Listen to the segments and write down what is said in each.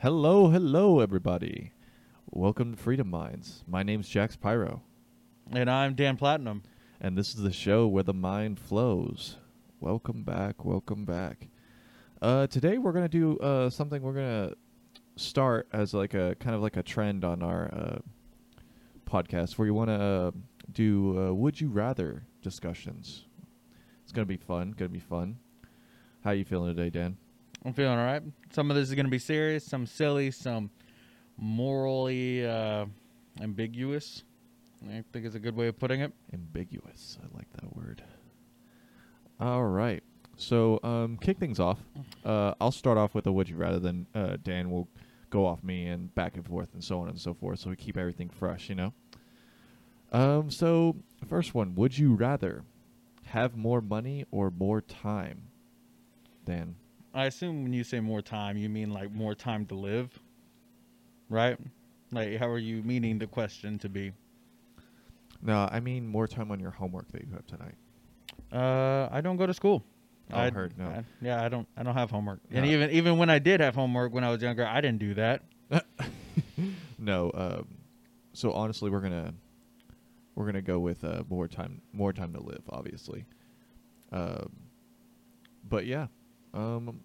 Hello, hello, everybody. Welcome to Freedom Minds. My name's Jax Pyro, And I'm Dan Platinum. and this is the show where the mind flows. Welcome back, welcome back. Uh, today we're gonna do uh, something. We're gonna start as like a kind of like a trend on our uh, podcast, where you want to uh, do uh, would you rather discussions. It's gonna be fun. Gonna be fun. How you feeling today, Dan? I'm feeling all right. Some of this is going to be serious, some silly, some morally uh, ambiguous. I think is a good way of putting it. Ambiguous. I like that word. All right. So, um, kick things off. Uh, I'll start off with a would you rather, then uh, Dan will go off me and back and forth and so on and so forth, so we keep everything fresh, you know. Um, so first one, would you rather have more money or more time? Dan. I assume when you say more time, you mean like more time to live, right? Like, how are you meaning the question to be? No, I mean more time on your homework that you have tonight. Uh, I don't go to school. Oh, I heard, no. I- yeah, I don't. I don't have homework. And even even when I did have homework when I was younger, I didn't do that. no. Um, so honestly, we're gonna we're gonna go with uh, more time more time to live, obviously. Um, but yeah, um,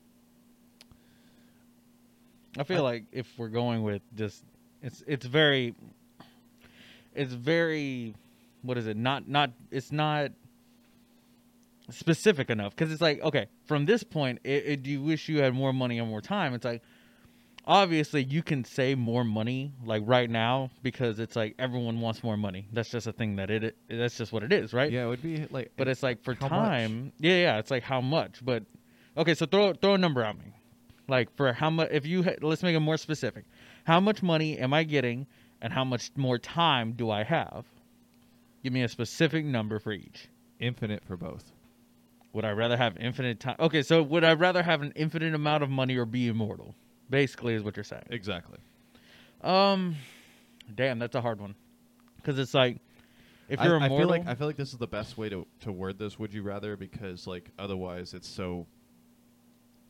I feel I- like if we're going with just it's it's very it's very what is it not not it's not specific enough because it's like okay from this point it, it, do you wish you had more money and more time it's like obviously you can save more money like right now because it's like everyone wants more money that's just a thing that it, it that's just what it is right yeah, it would be like. but it's like for How much? time, yeah, yeah. It's like how much, but okay. So throw throw a number at me, like for how much. If you ha- let's make it more specific. How much money am I getting, and how much more time do I have? Give me a specific number for each. infinite for both. Would I rather have infinite time? Okay, so would I rather have an infinite amount of money or be immortal? Basically, is what you're saying. Exactly. Um, damn, that's a hard one, because it's like if you're I immortal, feel like I feel like this is the best way to to word this. Would you rather? Because like otherwise, it's so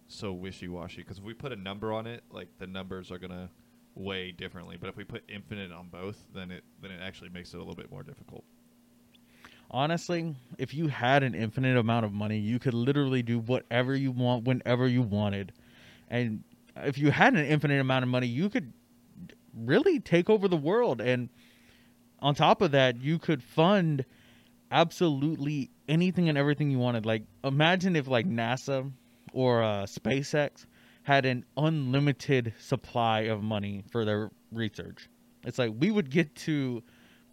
so wishy washy. Because if we put a number on it, like the numbers are gonna weigh differently. But if we put infinite on both, then it then it actually makes it a little bit more difficult. honestly, if you had an infinite amount of money, you could literally do whatever you want whenever you wanted. And if you had an infinite amount of money, you could really take over the world. And on top of that, you could fund absolutely anything and everything you wanted. Like, imagine if, like, NASA or uh, SpaceX had an unlimited supply of money for their research. It's like we would get to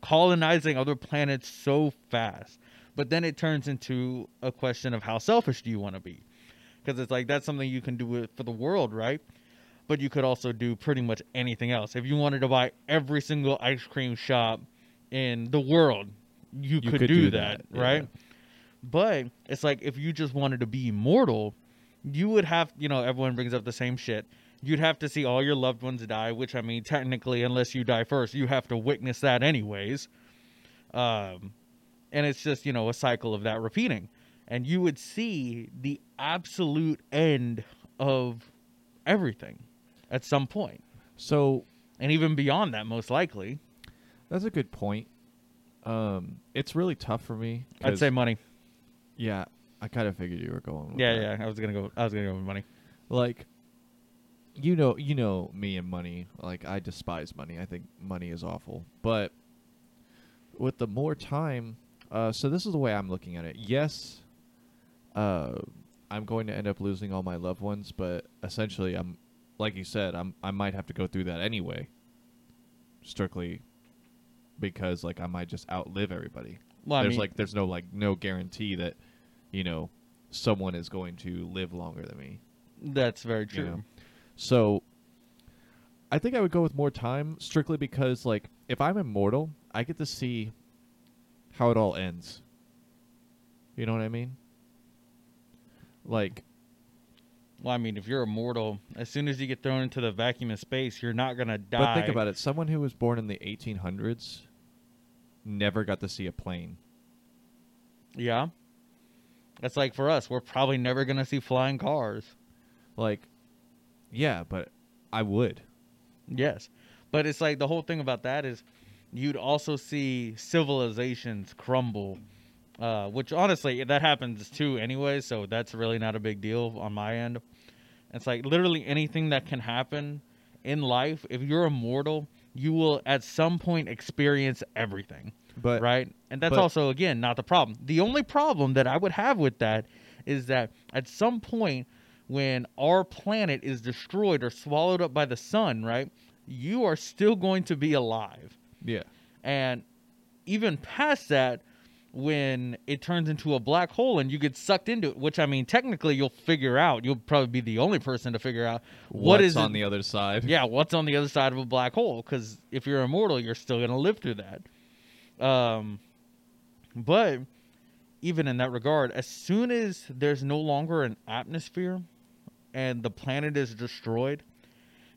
colonizing other planets so fast. But then it turns into a question of how selfish do you want to be? Because it's like that's something you can do it for the world, right? But you could also do pretty much anything else. If you wanted to buy every single ice cream shop in the world, you, You could, could do, do that, that, right? yeah. But it's like if you just wanted to be immortal, you would have, you know, everyone brings up the same shit. You'd have to see all your loved ones die, which I mean, technically, unless you die first, you have to witness that anyways. Um, and it's just, you know, a cycle of that repeating. And you would see the absolute end of everything at some point. So And even beyond that, most likely. that's a good point. Um, it's really tough for me. I'd say money. yeah. I kind of figured you were going. With Yeah, that. yeah. I was gonna go. I was gonna go with money. like you know you know me and money like i despise money i think money is awful but with the more time uh so this is the way i'm looking at it yes uh i'm going to end up losing all my loved ones but essentially i'm like you said i'm i might have to go through that anyway strictly because like i might just outlive everybody Well, I there's mean, like there's no like no guarantee that you know someone is going to live longer than me that's very you true. know? So I think I would go with more time strictly because like if I'm immortal, I get to see how it all ends. You know what I mean? Like Well, I mean, if you're immortal, as soon as you get thrown into the vacuum of space, you're not gonna die. but think about it, someone who was born in the 1800s never got to see a plane. Yeah. That's like for us, we're probably never gonna see flying cars. Like yeah, but I would. Yes. But it's like the whole thing about that is you'd also see civilizations crumble. Uh, which honestly that happens too anyway, so that's really not a big deal on my end. It's like literally anything that can happen in life, if you're immortal, you will at some point experience everything. But right? And that's but- also again not the problem. The only problem that I would have with that is that at some point when our planet is destroyed or swallowed up by the sun, right? You are still going to be alive. yeah, And even past that, when it turns into a black hole and you get sucked into it, which I mean, technically you'll figure out. You'll probably be the only person to figure out what what's is it- on the other side? yeah, what's on the other side of a black hole? Because if you're immortal, you're still gonna live through that. Um, but even in that regard, as soon as there's no longer an atmosphere and the planet is destroyed,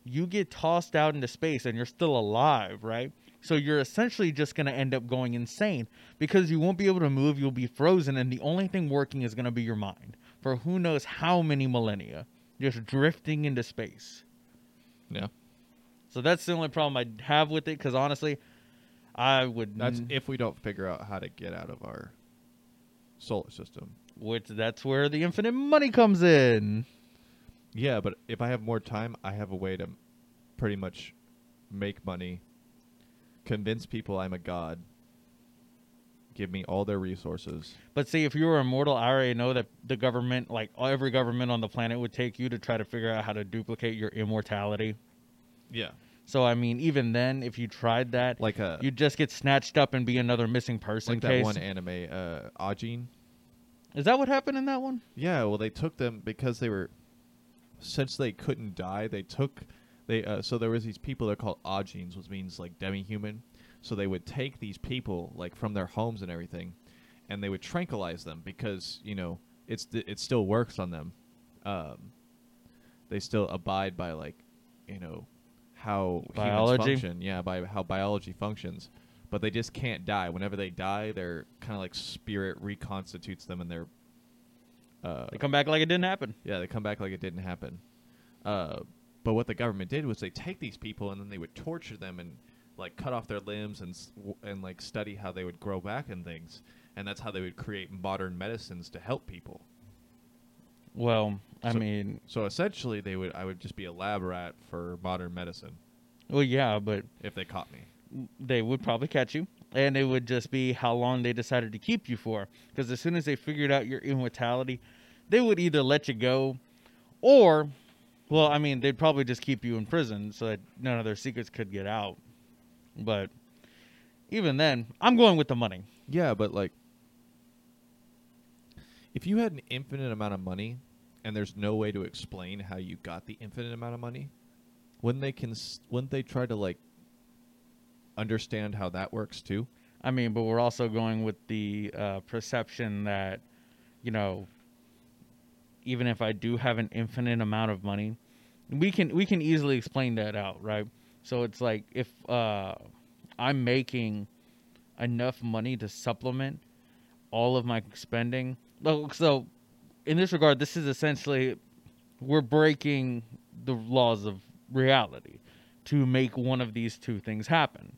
you get tossed out into space and you're still alive, right? So you're essentially just going to end up going insane because you won't be able to move, you'll be frozen, and the only thing working is going to be your mind for who knows how many millennia, just drifting into space. yeah. So that's the only problem I have with it. Because honestly, I would. That's n- if we don't figure out how to get out of our solar system. which that's where the infinite money comes in. Yeah, but if I have more time, I have a way to pretty much make money, convince people I'm a god, give me all their resources. But see, if you were immortal, I already know that the government, like every government on the planet, would take you to try to figure out how to duplicate your immortality. Yeah. So I mean, even then, if you tried that, Like a you'd just get snatched up and be another missing person like that case. one anime, uh Ajin. Is that what happened in that one? Yeah, well they took them because they were since they couldn't die, they took they uh, so there was these people they're called Ajins, which means like demi-human. So they would take these people like from their homes and everything and they would tranquilize them because, you know, it's it still works on them. Um they still abide by like, you know, how humans Biology? function. Yeah, by how biology functions. But they just can't die. Whenever they die, their kind of like spirit reconstitutes them and they're uh, They come back like it didn't happen. yeah, they come back like it didn't happen. Uh, but what the government did was they take these people and then they would torture them and like cut off their limbs and and like study how they would grow back and things. And that's how they would create modern medicines to help people. Well, I So- mean, So essentially, they would I would just be a lab rat for modern medicine. Well, yeah, but if they caught me. they would probably catch you and it would just be how long they decided to keep you for. Because as soon as they figured out your immortality they would either let you go or well i mean they'd probably just keep you in prison so that none of their secrets could get out. But even then i'm going with the money. Yeah, but like, if you had an infinite amount of money, and there's no way to explain how you got the infinite amount of money, wouldn't they cons- wouldn't they try to like understand how that works too? i mean but we're also going with the uh, perception that you know even if i do have an infinite amount of money we can we can easily explain that out right so it's like if uh i'm making enough money to supplement all of my spending so in this regard this is essentially we're breaking the laws of reality to make one of these two things happen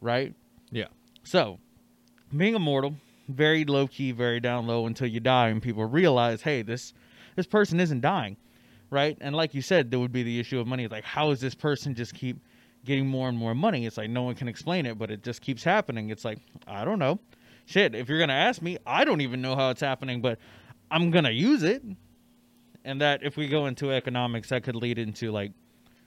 right Yeah. so, being immortal, very low key, very down low until you die, and people realize, hey, this this person isn't dying, right? And like you said, there would be the issue of money. It's like, how does this person just keep getting more and more money? It's like no one can explain it, but it just keeps happening. It's like I don't know, shit. If you're gonna ask me, I don't even know how it's happening, but I'm gonna use it. And that, if we go into economics, that could lead into like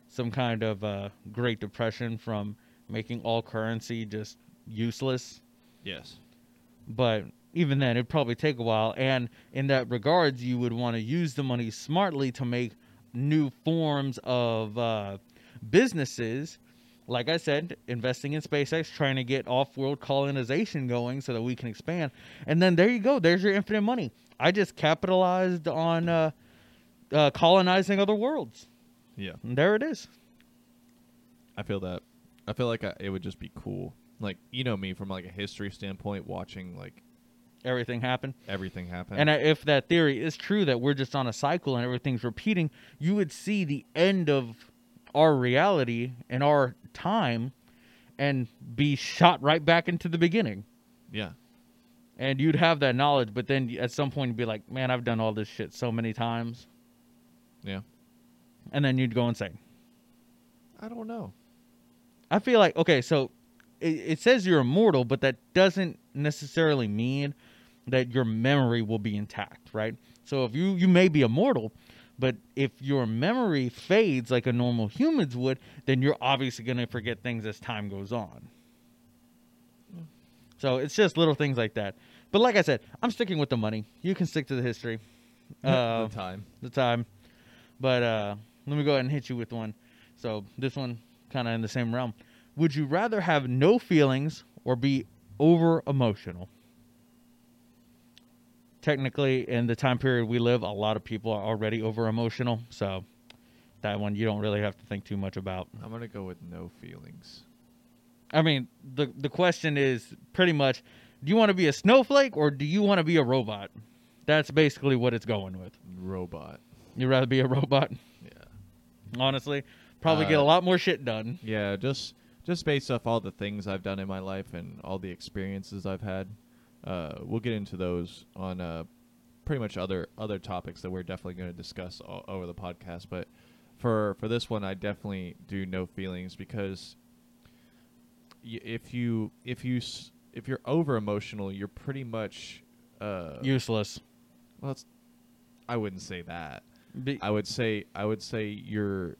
some kind of uh, Great Depression from making all currency just useless. Yes. But even then, it'd probably take a while. And in that regards, you would want to use the money smartly to make new forms of uh, businesses. Like I said, investing in SpaceX, trying to get off-world colonization going so that we can expand. And then there you go. There's your infinite money. I just capitalized on uh, uh, colonizing other worlds. Yeah. And there it is. I feel that. I feel like I, it would just be cool. Like you know me from like a history standpoint, watching like Everything happen. everything happen. And if that theory is true that we're just on a cycle and everything's repeating, you would see the end of our reality and our time and be shot right back into the beginning. Yeah. And you'd have that knowledge, but then at some point you'd be like, man, I've done all this shit so many times. Yeah. And then you'd go insane. I don't know. I feel like, okay, so it, it says you're immortal, but that doesn't necessarily mean that your memory will be intact, right? So if you, you may be immortal, but if your memory fades like a normal human's would, then you're obviously going to forget things as time goes on. So it's just little things like that. But like I said, I'm sticking with the money. You can stick to the history, uh, the time. the time. But uh, let me go ahead and hit you with one. So this one kind of in the same realm. Would you rather have no feelings or be over emotional? Technically, in the time period we live, a lot of people are already over emotional. So that one you don't really have to think too much about. I'm gonna go with no feelings. I mean, the the question is pretty much: Do you want to be a snowflake or do you want to be a robot? That's basically what it's going with. Robot. You'd rather be a robot, Yeah. honestly. Probably get a Uh, lot more shit done. Yeah, just just based off all the things I've done in my life and all the experiences I've had. Uh, we'll get into those on uh, pretty much other other topics that we're definitely going to discuss o- over the podcast. But for for this one, I definitely do no feelings because y- if you if you s- if you're over emotional, you're pretty much uh, Useless. well, it's, I wouldn't say that. Be- I would say I would say you're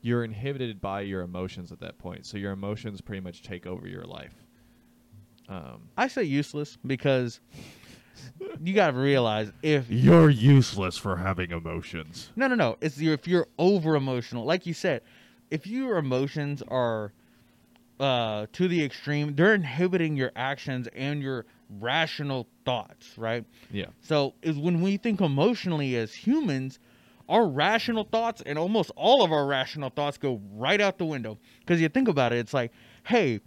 you're inhibited by your emotions at that point. So your emotions pretty much take over your life. Um, I say useless because you got to realize if you're useless for having emotions. no no no it's your, if you're over emotional like you said if your emotions are uh to the extreme they're inhibiting your actions and your rational thoughts right Yeah. so is when we think emotionally as humans our rational thoughts and almost all of our rational thoughts go right out the window because you think about it it's like hey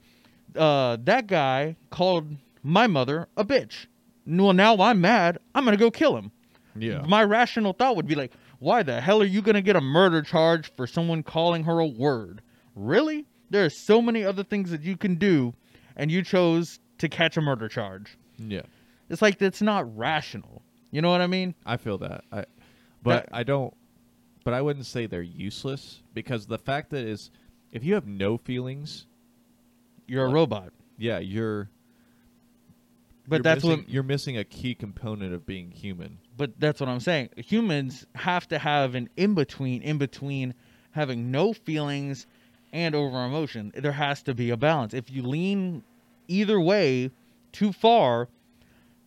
uh that guy called my mother a bitch well now i'm mad i'm gonna go kill him Yeah. my rational thought would be like, why the hell are you going to get a murder charge for someone calling her a word? Really? There are so many other things that you can do, and you chose to catch a murder charge. yeah. It's like that's not rational. You know what I mean? I feel that. I but That- I don't but I wouldn't say they're useless because the fact that is if you have no feelings, You're a uh, robot. yeah, you're But you're that's missing, what you're missing a key component of being human. but that's what I'm saying. Humans have to have an in between in between having no feelings and over emotion. There has to be a balance. If you lean either way too far,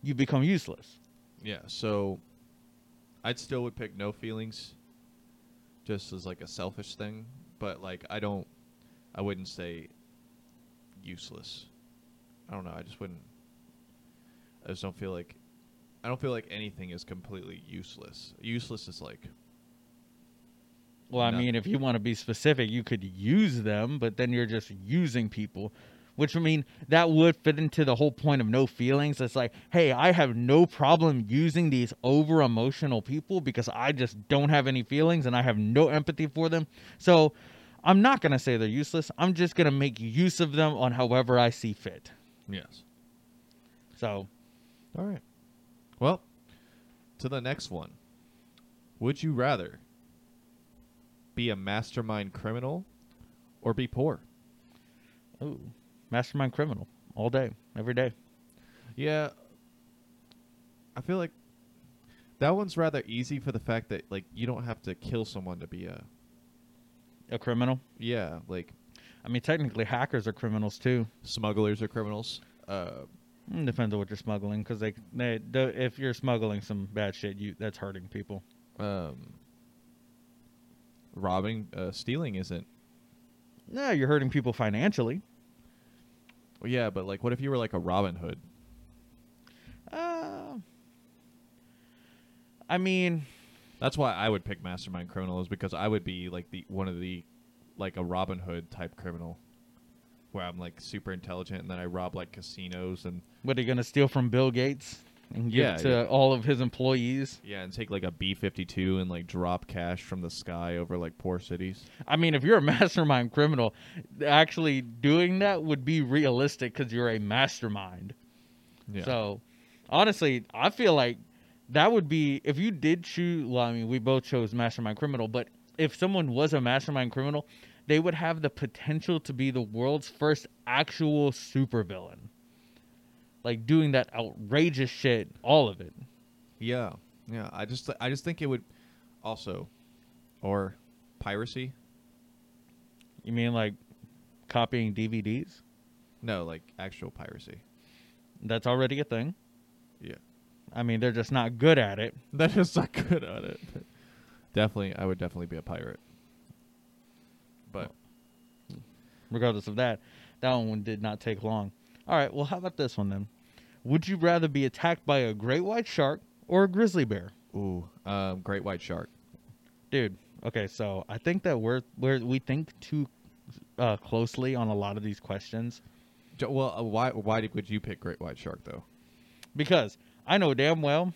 you become useless. Yeah, so I'd still would pick no feelings just as like a selfish thing, but like I don't I wouldn't say useless. I don't know, I just wouldn't I just don't feel like I don't feel like anything is completely useless. Useless is like Well, I mean, if you want to be specific, you could use them, but then you're just using people, which I mean, that would fit into the whole point of no feelings. It's like, hey, I have no problem using these over emotional people because I just don't have any feelings and I have no empathy for them. So I'm not going to say they're useless. I'm just going to make use of them on however I see fit. yes. So, All right. Well, to the next one. Would you rather be a mastermind criminal or be poor? ooh, mastermind criminal all day, every day. Yeah. I feel like that one's rather easy for the fact that like you don't have to kill someone to be a A criminal. yeah, like I mean, technically, hackers are criminals too. smugglers are criminals. Uh Mm, Depends on what you're smuggling, because they, they, the, if you're smuggling some bad shit, you that's hurting people. um robbing uh stealing isn't Yeah, you're hurting people financially. well, yeah, but like what if you were like a Robin Hood? Uh, I mean, That's why I would pick mastermind criminal is because I would be like the one of the like a Robin Hood type criminal, where I'm like super intelligent and then I rob like casinos and what are you gonna steal from Bill Gates? and give Yeah, to yeah. all of his employees. Yeah, and take like a B fifty two and like drop cash from the sky over like poor cities. I mean, if you're a mastermind criminal, actually doing that would be realistic because you're a mastermind. Yeah. So, honestly, I feel like that would be if you did choose. Well, I mean, we both chose mastermind criminal, but if someone was a mastermind criminal, they would have the potential to be the world's first actual supervillain. Like doing that outrageous shit, all of it. Yeah, yeah. I just I just think it would also, or piracy. You mean like copying DVDs? No, like actual piracy. That's already a thing. Yeah, I mean, they're just not good at it. that's just not good at it. definitely, I would definitely be a pirate. But regardless of that, that one did not take long. All right, well, how about this one then? Would you rather be attacked by a great white shark or a grizzly bear? ooh, um, great white shark. Dude, okay, so I think that we're, we're we think too uh, closely on a lot of these questions Well, uh, why why did, would you pick great white shark though? because I know damn well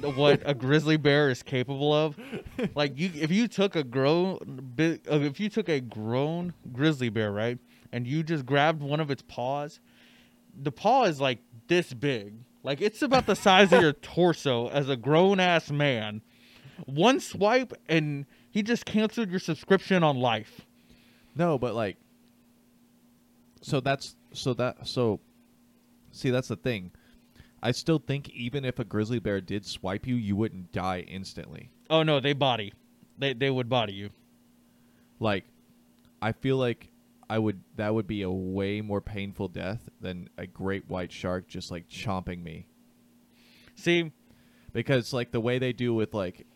what a grizzly bear is capable of. Like you, if you took a grown, uh, if you took a grown grizzly bear, right, and you just grabbed one of its paws, the paw is like this big, like it's about the size of your torso as a grown ass man. One swipe and he just canceled your subscription on life. No, but like, so that's so that so. See, that's the thing. I still think even if a grizzly bear did swipe you, you wouldn't die instantly. Oh no, they body, they they would body you. Like, I feel like I would that would be a way more painful death than a great white shark just like chomping me. See, Because like the way they do with like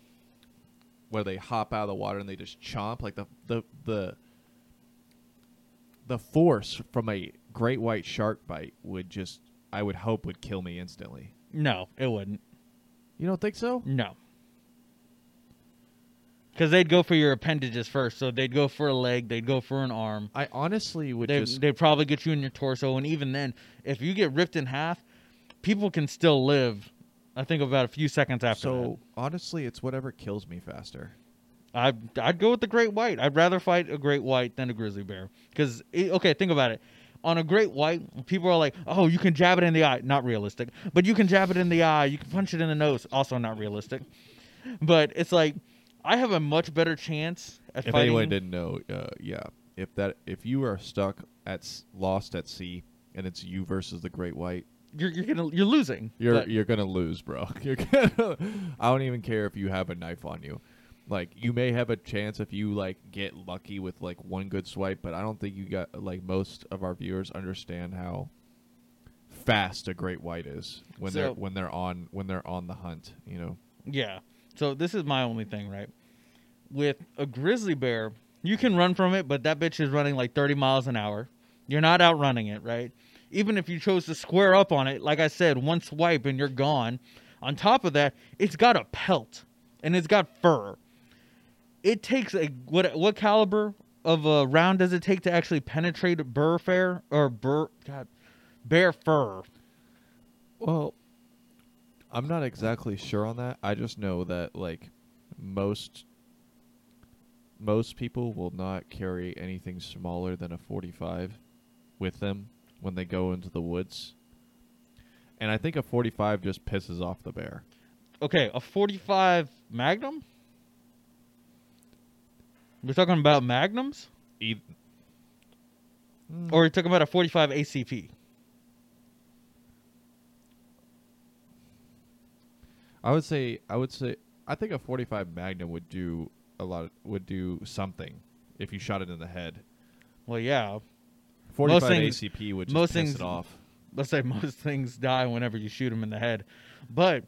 where they hop out of the water and they just chomp, like the the the the force from a great white shark bite would just I would hope would kill me instantly. no, it wouldn't. You don't think so? No. Because they'd go for your appendages first. So they'd go for a leg, they'd go for an arm. I honestly would They, just they'd probably get you in your torso. And even then, if you get ripped in half, people can still live, I think, about a few seconds after so honestly it's whatever kills me faster. I'd, I'd go with the great white. I'd rather fight a great white than a grizzly bear. Because, okay, think about it. On a great white, people are like, oh, you can jab it in the eye. Not realistic. But you can jab it in the eye. You can punch it in the nose. Also not realistic. But it's like, I have a much better chance at finding. If fighting. anyone didn't know, uh, yeah, if that if you are stuck at s- lost at sea and it's you versus the great white, you're, you're gonna you're losing. you're But- you're gonna lose, bro. You're gonna. I don't even care if you have a knife on you. Like you may have a chance if you like get lucky with like one good swipe, but I don't think you got like most of our viewers understand how fast a great white is when they're when they're on when they're on the hunt. You know. Yeah. So this is my only thing, right? With a grizzly bear, you can run from it, but that bitch is running like 30 miles an hour. You're not outrunning it, right? Even if you chose to square up on it, like I said, one swipe and you're gone. On top of that, it's got a pelt and it's got fur. It takes a what what caliber of a round does it take to actually penetrate a burr fair or burr God, bear fur? Well, I'm not exactly sure on that. I just know that like most most people will not carry anything smaller than a 45 with them when they go into the woods. And I think a 45 just pisses off the bear. Okay, a 45 Magnum? We're talking about Magnums? E- Or we're talking about a 45 ACP? I would say I would say I think a 45 Magnum would do a lot of, would do something if you shot it in the head. Well, yeah. 45 things- ACP would just most piss things- it off. Let's say most things die whenever you shoot them in the head. But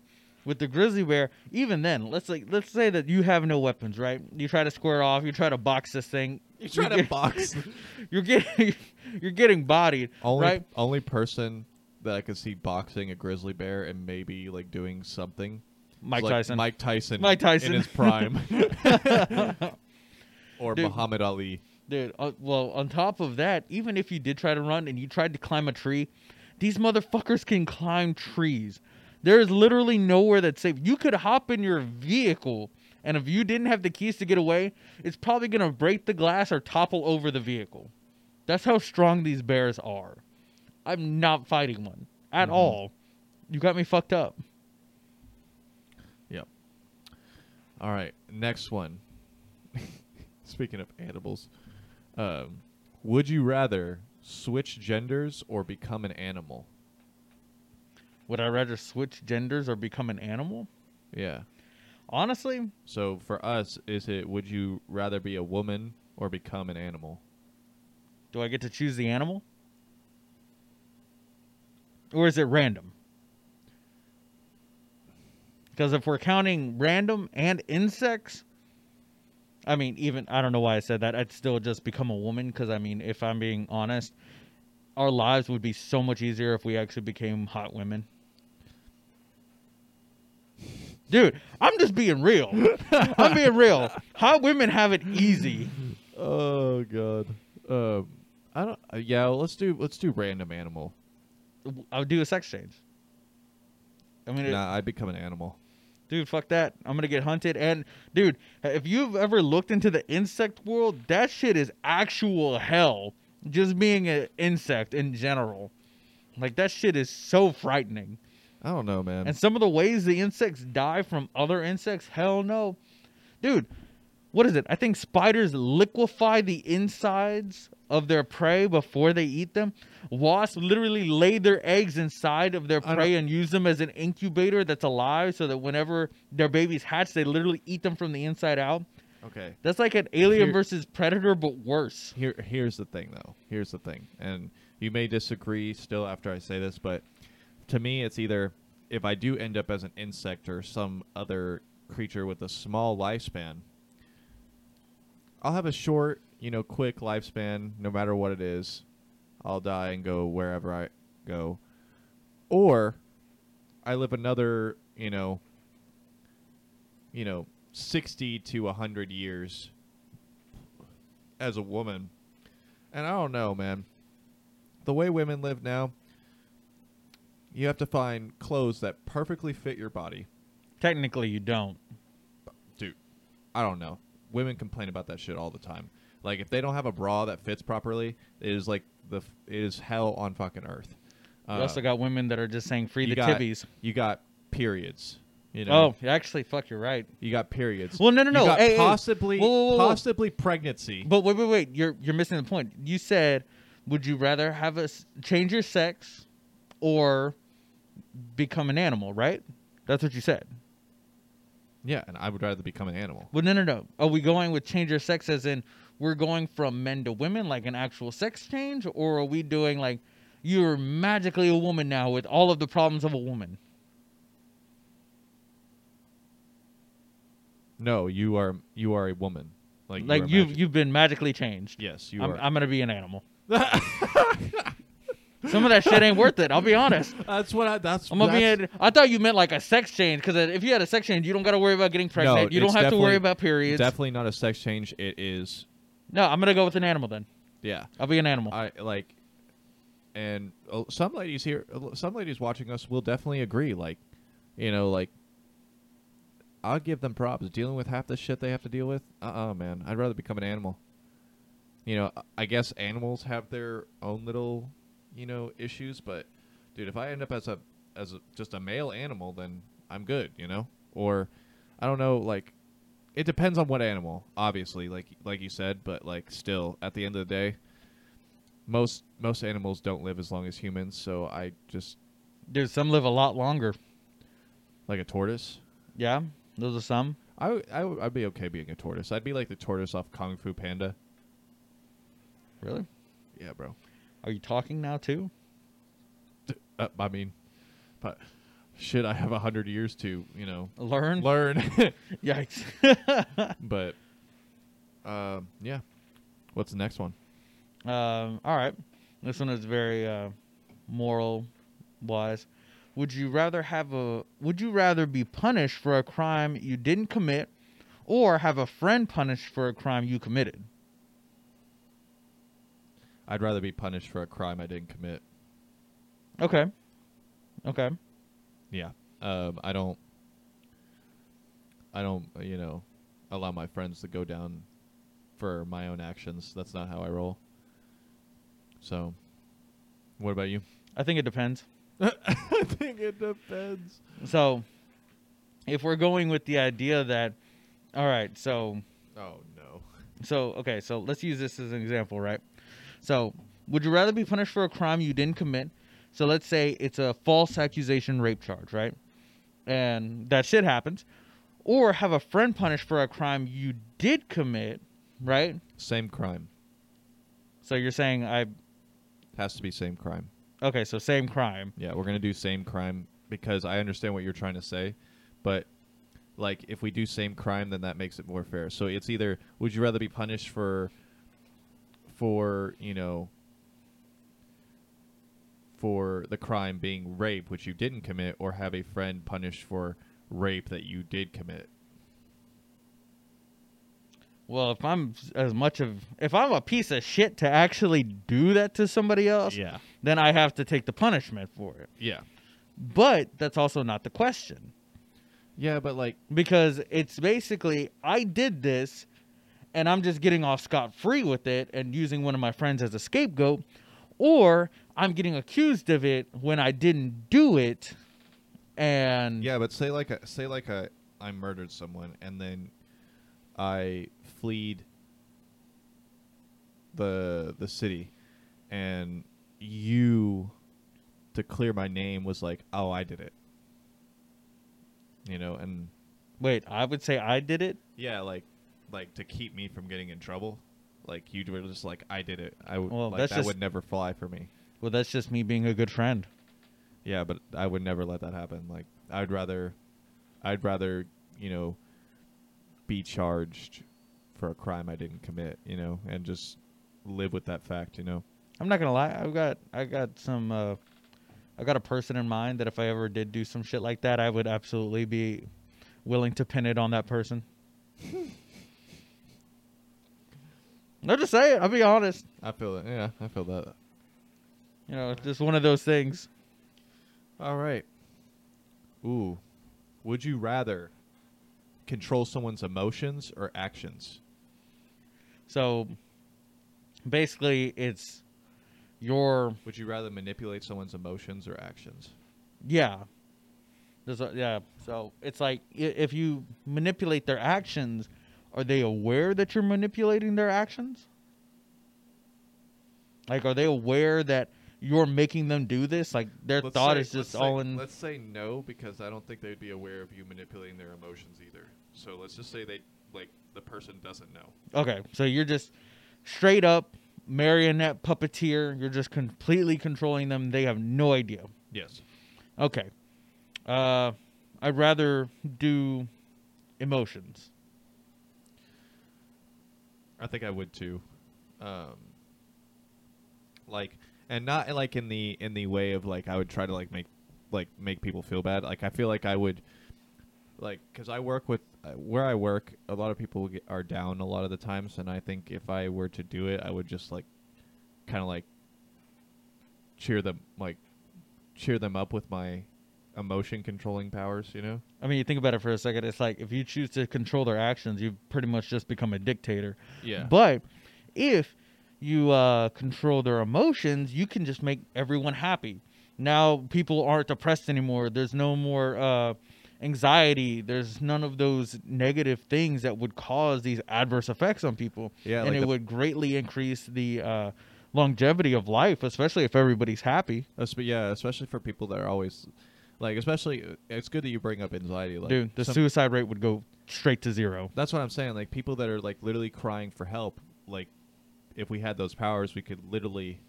with the grizzly bear, even then, let's like let's say that you have no weapons, right? You try to square off, you try to box this thing. You try to get- box. You're getting you're getting bodied, Only right? only person that I could see boxing a grizzly bear and maybe like doing something. Mike like, Tyson. Mike Tyson. Mike Tyson. in his prime. or Dude. Muhammad Ali. Dude, uh, well, on top of that, even if you did try to run and you tried to climb a tree, these motherfuckers can climb trees. There's literally nowhere that's safe. You could hop in your vehicle, and if you didn't have the keys to get away, it's probably gonna break the glass or topple over the vehicle. That's how strong these bears are. I'm not fighting one at Mhm. all. You got me fucked up. Yep. All right, next one. Speaking of animals, um, would you rather switch genders or become an animal? Would I rather switch genders or become an animal? Yeah. Honestly, So for us, is it would you rather be a woman or become an animal? do I get to choose the animal? Or is it random? Because if we're counting random and insects, I mean, even I don't know why I said that. I'd still just become a woman. Because I mean, if I'm being honest, our lives would be so much easier if we actually became hot women. Dude, I'm just being real. I'm being real. Hot women have it easy. Oh god. Um, I don't. Uh, yeah, let's do let's do random animal. I would do a sex change. I mean, Nah, I become an animal. dude, fuck that. I'm gonna get hunted. And dude, if you've ever looked into the insect world, that shit is actual hell. Just being an insect in general, like that shit is so frightening. I don't know, man. And some of the ways the insects die from other insects, hell no, dude. What is it? I think spiders liquefy the insides of their prey before they eat them. Wasps literally lay their eggs inside of their prey and use them as an incubator that's alive so that whenever their babies hatch, they literally eat them from the inside out. okay. That's like an alien Here- versus predator, but worse. Here, here's the thing, though. Here's the thing, and you may disagree still after I say this, but to me, it's either if I do end up as an insect or some other creature with a small lifespan, I'll have a short, you know, quick lifespan, no matter what it is. I'll die and go wherever I go, or I live another, you know, you know, sixty to hundred years as a woman. And I don't know, man. The way women live now, you have to find clothes that perfectly fit your body. Technically, you don't. Dude, I don't know. Women complain about that shit all the time. Like if they don't have a bra that fits properly, it is like the f- it is hell on fucking earth. You Uh, also got women that are just saying free you the got- tibbies. you got periods. You know, Oh, actually, fuck, you're right. you got periods. Well, no, no, You no. got Hey, hey. possibly, Whoa, whoa, whoa, whoa. possibly pregnancy. But wait, wait, wait. You're you're missing the point. You said, would you rather have us change your sex, or become an animal? Right? That's what you said. yeah, and I would rather become an animal. Well, no, no, no. Are we going with change your sex as in we're going from men to women, like an actual sex change, or are we doing like you're magically a woman now with all of the problems of a woman? No, you are you are a woman. Like Like you you've, you've been magically changed. Yes, you I'm, are. I'm gonna be an animal. Some of that shit ain't worth it. I'll be honest. that's what I. That's. I'm gonna be. that's- A, I thought you meant like a sex change because if you had a sex change, you don't got to worry about getting pregnant. you don't it's have to worry about periods. Definitely not a sex change. It is. No, I'm gonna go with an animal then. Yeah, I'll be an animal. I like. And uh, some ladies here, uh, some ladies watching us will definitely agree. Like, you know, like. I'll give them props. Dealing with half the shit they have to deal with. Uh, uh man. I'd rather become an animal. You know, I guess animals have their own little, you know, issues. But, dude, if I end up as a as a, just a male animal, then I'm good. You know, or I don't know. Like, it depends on what animal, obviously. Like like you said, but like still, at the end of the day, most most animals don't live as long as humans. So I just Dude, some live a lot longer. like a tortoise. Yeah, those are some. I, I would be okay being a tortoise. I'd be like the tortoise off Kung Fu Panda. Really? Yeah, bro. Are you talking now too? Uh, I mean, but shit, I have a hundred years to you know Learn. learn. Yikes. but uh, yeah. What's the next one? um. All right. This one is very uh, moral wise. Would you rather have a? Would you rather be punished for a crime you didn't commit, or have a friend punished for a crime you committed? I'd rather be punished for a crime I didn't commit. Okay. Okay. Yeah. Um, I don't. I don't, you know, allow my friends to go down for my own actions. That's not how I roll. So, what about you? I think it depends. I think it depends. So, if we're going with the idea that, all right, so Oh no. So, okay, so let's use this as an example, right? So, would you rather be punished for a crime you didn't commit? So, let's say it's a false accusation rape charge, right? And that shit happens. Or have a friend punished for a crime you did commit, right? Same crime. So, you're saying I. Has to be same crime. Okay, so same crime. Yeah, we're gonna do same crime because I understand what you're trying to say, but like if we do same crime, then that makes it more fair. So it's either would you rather be punished for, for you know, for the crime being rape, which you didn't commit, or have a friend punished for rape that you did commit. Well, if I'm as much of. If I'm a piece of shit to actually do that to somebody else, Yeah, then I have to take the punishment for it. yeah, But that's also not the question. yeah. But like, because it's basically I did this and I'm just getting off scot free with it and using one of my friends as a scapegoat, or I'm getting accused of it when I didn't do it. And Yeah, but say like a, say like a, I murdered someone and then I fleed the the city and you to clear my name was like, "Oh, I did it." You know, and wait, I would say I did it. yeah, like like to keep me from getting in trouble. Like you were just like, "I did it." I w- Well, like that's that just- would never fly for me. Well, that's just me being a good friend. Yeah, but I would never let that happen. Like I'd rather I'd rather, you know, be charged for a crime I didn't commit, you know, and just live with that fact, you know. I'm not gonna lie. I've got I got some. Uh, I got a person in mind that if I ever did do some shit like that, I would absolutely be willing to pin it on that person. no, just say it. I'll be honest. I feel it. Yeah, I feel that. You know, it's just one of those things. All right. Ooh. Would you rather control someone's emotions or actions? So basically, it's your Would you rather manipulate someone's emotions or actions? yeah. There's a, yeah. So it's like i- if you manipulate their actions, are they aware that you're manipulating their actions? Like, are they aware that you're making them do this? Like, their Let's thought say- is just all say, in. Let's say no because I don't think they'd be aware of you manipulating their emotions either. So let's just say they like the person doesn't know. Okay, so you're just straight up marionette puppeteer. You're just completely controlling them. They have no idea. Yes. Okay. Uh, I'd rather do emotions. I think I would too. Um, like, and not like in the in the way of like I would try to like make like make people feel bad. Like I feel like I would, like, because I work with uh, where I work, a lot of people get, are down a lot of the times, and I think if I were to do it, I would just like, kind of like, cheer them like, cheer them up with my emotion controlling powers. You know? I mean, you think about it for a second. It's like if you choose to control their actions, you've pretty much just become a dictator. Yeah. But if you uh, control their emotions, you can just make everyone happy. Now people aren't depressed anymore. There's no more uh, anxiety. There's none of those negative things that would cause these adverse effects on people. Yeah, and like it the- would greatly increase the uh, longevity of life, especially if everybody's happy. Yeah, especially for people that are always like, especially it's good that you bring up anxiety. Like, Dude, the some- suicide rate would go straight to zero. that's what I'm saying. Like people that are like literally crying for help. Like, if we had those powers, we could literally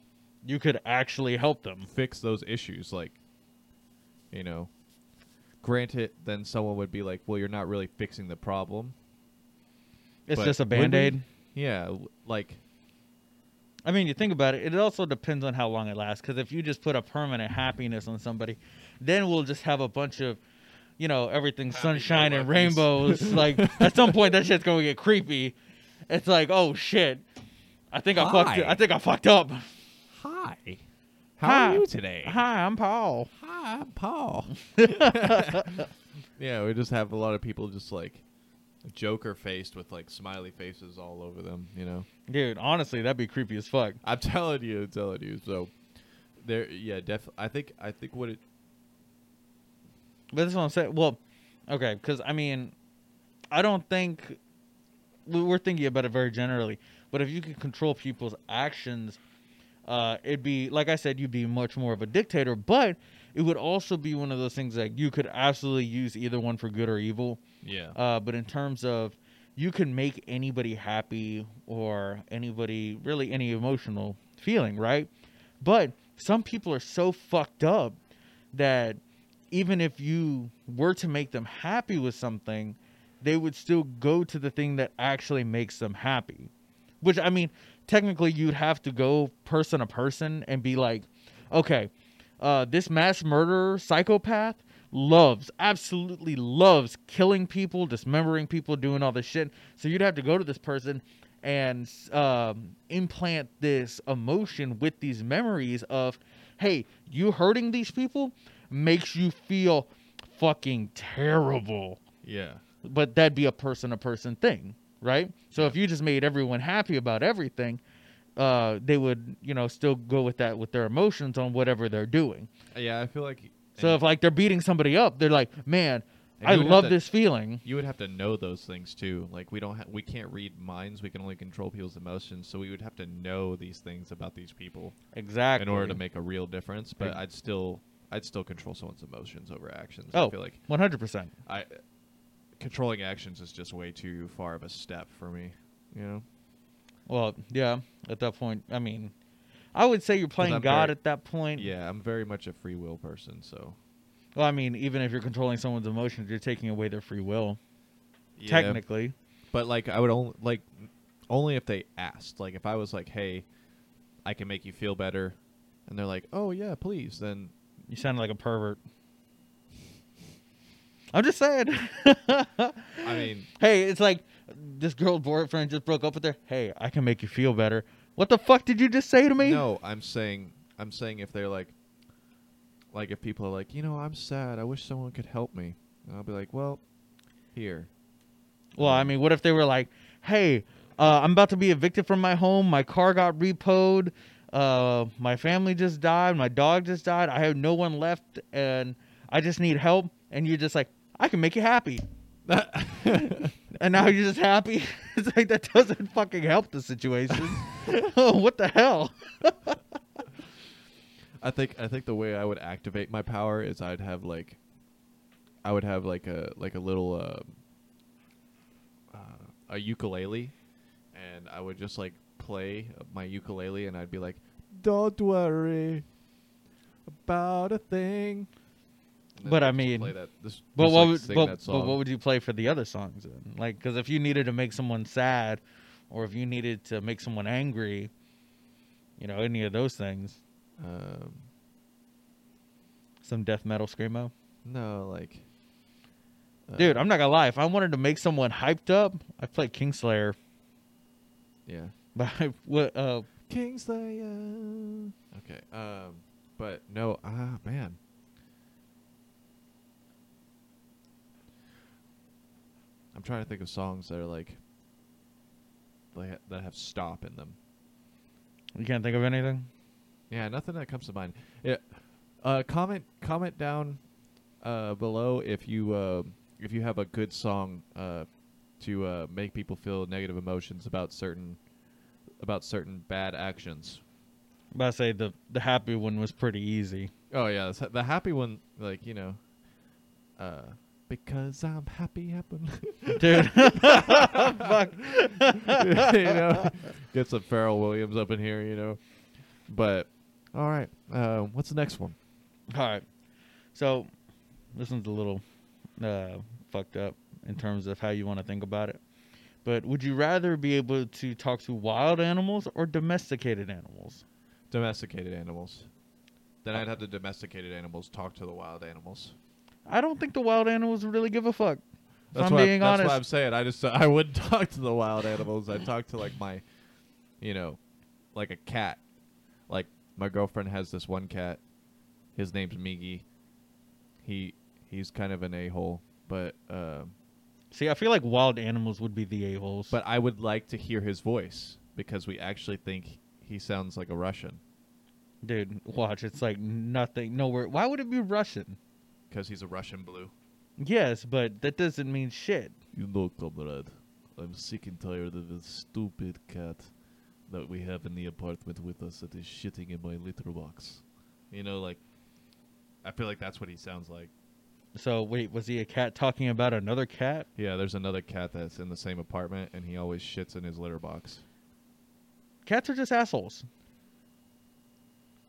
You could actually help them. fix those issues. Like, you know, granted, then someone would be like, "Well, you're not really fixing the problem." It's But just a we? band aid. Yeah, w- like I mean, you think about it. It also depends on how long it lasts. Because if you just put a permanent happiness on somebody, then we'll just have a bunch of, you know, everything sunshine and rainbows. like at some point, that shit's gonna get creepy. It's like, oh shit, I think I fucked. Hi. I think I fucked up. hi, How are you today? Hi, I'm Paul. Hi, I'm Paul. yeah, we just have a lot of people just like Joker faced with like smiley faces all over them. You know, Dude, honestly, that'd be creepy as fuck. I'm telling you, I'm telling you. So there, yeah, definitely. I think I think what it. But that's what I'm saying. Well, okay, because I mean, I don't think we- we're thinking about it very generally. But if you could control people's actions, uh, it'd be like I said, you'd be much more of a dictator. But it would also be one of those things that you could absolutely use either one for good or evil. Yeah. Uh, but in terms of you can make anybody happy or anybody really any emotional feeling, right? But some people are so fucked up that even if you were to make them happy with something, they would still go to the thing that actually makes them happy. Which I mean, technically you'd have to go person to person and be like, okay, uh, this mass murderer psychopath loves, absolutely loves killing people, dismembering people, doing all this shit. So you'd have to go to this person and um, implant this emotion with these memories of, hey, you hurting these people makes you feel fucking terrible. yeah. But that'd be a person to person thing, right? So if you just made everyone happy about everything, uh, they would, you know, still go with that with their emotions on whatever they're doing. Yeah, I feel like. So if like they're beating somebody up, they're like, "Man, I you would have love to- this feeling." you would have to know those things too. Like we don't, ha- we can't read minds. We can only control people's emotions. So we would have to know these things about these people Exactly. in order to make a real difference. But I'd still, I'd still control someone's emotions over actions. I Oh, feel like one hundred percent. I controlling actions is just way too far of a step for me. You know. Well, yeah. At that point, I mean, I would say you're playing God very- at that point. Yeah, I'm very much a free will person. So Well, I mean, even if you're controlling someone's emotions, you're taking away their free will. yeah, Technically. But like, I would only like only if they asked. Like, if I was like, "Hey, I can make you feel better," and they're like, "Oh yeah, please," then You sound like a pervert. I'm just saying. I mean, hey, it's like this girl boyfriend just broke up with her. Hey, I can make you feel better. What the fuck did you just say to me? no, I'm saying, I'm saying if they're like, like if people are like, you know, I'm sad. I wish someone could help me. And I'll be like, well, here. Well, I mean, what if they were like, "Hey, uh, I'm about to be evicted from my home. My car got repoed. Uh, my family just died. My dog just died. I have no one left, and I just need help." And you're just like, "I can make you happy," and now you're just happy. it's like that doesn't fucking help the situation. oh, what the hell? I think I think the way I would activate my power is I'd have like I would have like a like a little uh, uh, a ukulele and I would just like play my ukulele and I'd be like don't worry about a thing. But I mean- play that, just, But just, what like, would but, but what would you play for the other songs? Then? Like, because if you needed to make someone sad, or if you needed to make someone angry, you know, any of those things, um, some death metal screamo. no like uh, Dude, I'm not gonna lie. If I wanted to make someone hyped up, I play Kingslayer. yeah But I, what, uh, Kingslayer. Okay. Um, but no. Ah, man. I'm trying to think of songs that are like, like that have stop in them. you can't think of anything. Yeah, nothing that comes to mind. Yeah. Uh, comment comment down uh, below if you uh, if you have a good song uh, to uh, make people feel negative emotions about certain about certain bad actions. About to say the the happy one was pretty easy. Oh yeah, the the happy one, like you know, uh, because I'm happy, happen. Dude, fuck. you know, get some Pharrell Williams up in here, you know. But all right, uh, what's the next one? All right. So this one's a little uh, fucked up in terms of how you want to think about it. But would you rather be able to talk to wild animals or domesticated animals? Domesticated animals. Then I'd have the domesticated animals talk to the wild animals. I don't think the wild animals really give a fuck. If That's I'm being that's honest. what I'm saying. I just I wouldn't talk to the wild animals. I'd talk to like my, you know, like a cat. Like my girlfriend has this one cat. His name's Miggy, he he's kind of an a hole, but uh, See, I feel like wild animals would be the a holes. but I would like to hear his voice because we actually think he sounds like a Russian dude, watch. It's like nothing. Nowhere. Why would it be Russian? because he's a Russian blue. Yes, but that doesn't mean shit. You know, comrade, I'm sick and tired of this stupid cat that we have in the apartment with us that is shitting in my litter box. You know, like, I feel like that's what he sounds like. So wait, was he a cat talking about another cat? Yeah, there's another cat that's in the same apartment, and he always shits in his litter box. Cats are just assholes.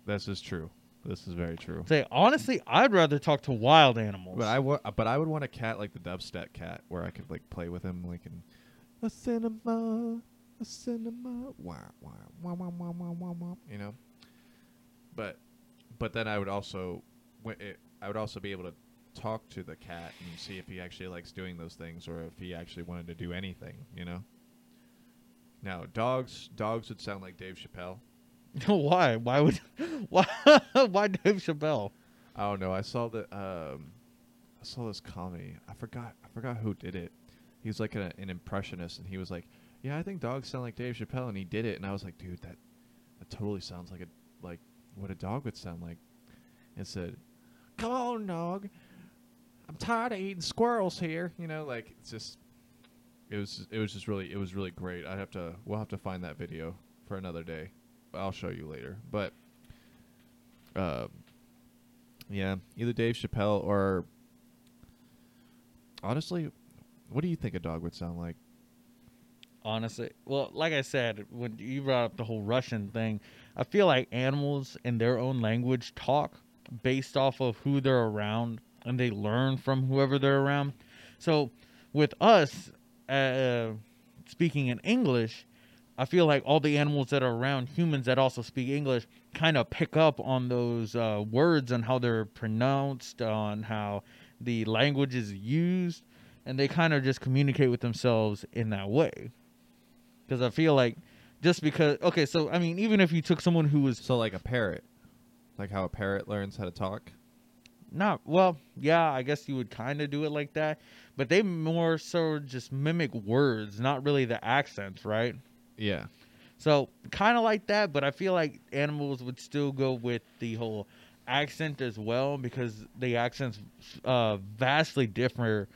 This is true. This is very true. Say honestly, I'd rather talk to wild animals. But I wa- but I would want a cat like the dubstep cat, where I could like play with him, like in a cinema, a cinema, wah wah wah wah wah wah wah wah. You know. But, but then I would also, it, I would also be able to talk to the cat and see if he actually likes doing those things, or if he actually wanted to do anything. You know. Now dogs, dogs would sound like Dave Chappelle. why? Why would? Why? why Dave Chappelle? I don't know. I saw the um, I saw this comedy. I forgot. I forgot who did it. He was like a, an impressionist, and he was like, "Yeah, I think dogs sound like Dave Chappelle," and he did it, and I was like, "Dude, that that totally sounds like a like what a dog would sound like." And said, "Come on, dog. I'm tired of eating squirrels here." You know, like it's just. It was it was just really it was really great. I have to we'll have to find that video for another day. I'll show you later. But um yeah, either Dave Chappelle or honestly, what do you think a dog would sound like? Honestly, well, like I said, when you brought up the whole Russian thing, I feel like animals in their own language talk based off of who they're around, and they learn from whoever they're around. So, with us uh, speaking in English, I feel like all the animals that are around humans that also speak English kind of pick up on those uh, words and how they're pronounced, on how the language is used, and they kind of just communicate with themselves in that way. Because I feel like just because, okay, so I mean, even if you took someone who was So like a parrot. Like how a parrot learns how to talk? Not well, yeah, I guess you would kind of do it like that, but they more so just mimic words, not really the accents, right? Yeah. So kind of like that, but I feel like animals would still go with the whole accent as well because the accents uh, vastly differ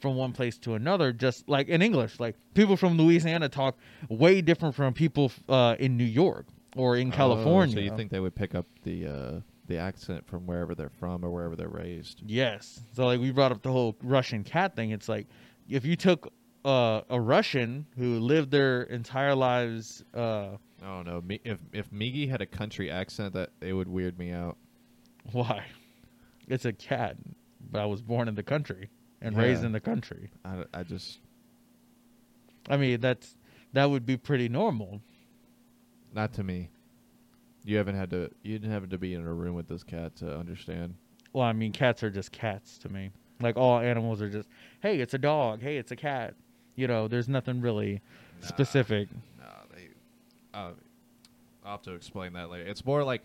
from one place to another. Just like in English, like people from Louisiana talk way different from people uh, in New York or in California. Oh, so you think they would pick up the uh the accent from wherever they're from or wherever they're raised? Yes. So like we brought up the whole Russian cat thing. It's like if you took uh, a Russian who lived their entire lives uh, Oh no, me, if if Miggy had a country accent that it would weird me out. Why? It's a cat, but I was born in the country and raised in the country. I, I just I mean, that's that would be pretty normal. not to me. You haven't had to you didn't have to be in a room with this cat to understand. Well, I mean, cats are just cats to me. Like all animals are just, hey, it's a dog. Hey, it's a cat. You know, there's nothing really specific. No, they. Uh, I'll have to explain that later. It's more like,